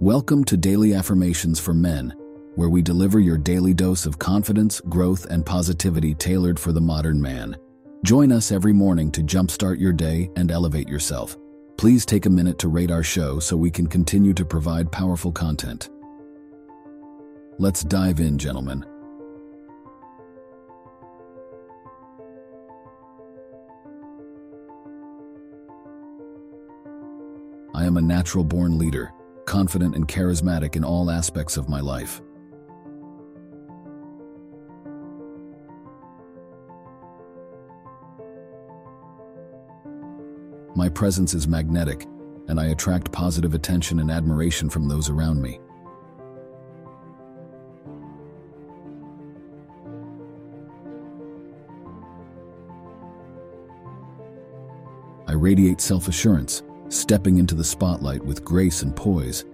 Welcome to Daily Affirmations for Men, where we deliver your daily dose of confidence, growth, and positivity tailored for the modern man. Join us every morning to jumpstart your day and elevate yourself. Please take a minute to rate our show so we can continue to provide powerful content. Let's dive in, gentlemen. I am a natural born leader confident and charismatic in all aspects of my life. My presence is magnetic, and I attract positive attention and admiration from those around me. I radiate self assurance stepping into the spotlight with grace and poise.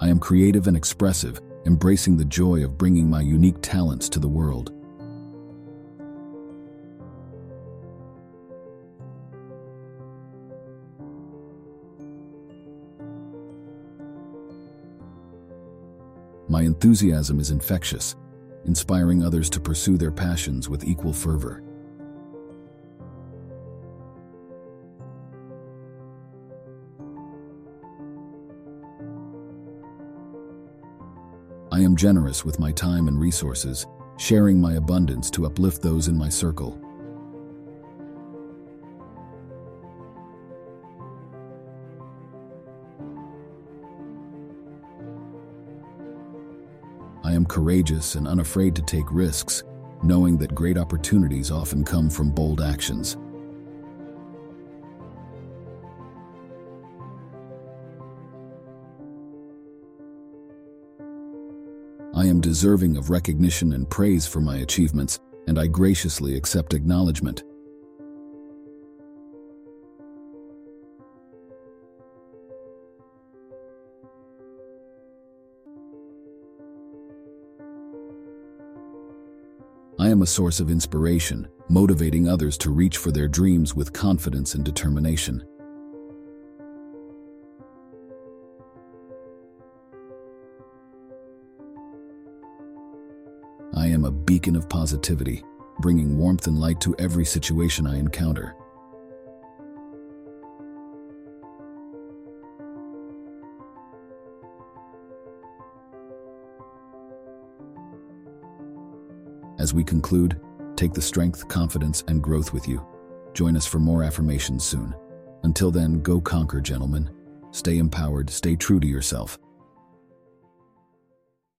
I am creative and expressive, embracing the joy of bringing my unique talents to the world. My enthusiasm is infectious, inspiring others to pursue their passions with equal fervor. I am generous with my time and resources, sharing my abundance to uplift those in my circle. I am courageous and unafraid to take risks, knowing that great opportunities often come from bold actions. I am deserving of recognition and praise for my achievements, and I graciously accept acknowledgement. I am a source of inspiration, motivating others to reach for their dreams with confidence and determination. I am a beacon of positivity, bringing warmth and light to every situation I encounter. As we conclude, take the strength, confidence, and growth with you. Join us for more affirmations soon. Until then, go conquer, gentlemen. Stay empowered, stay true to yourself,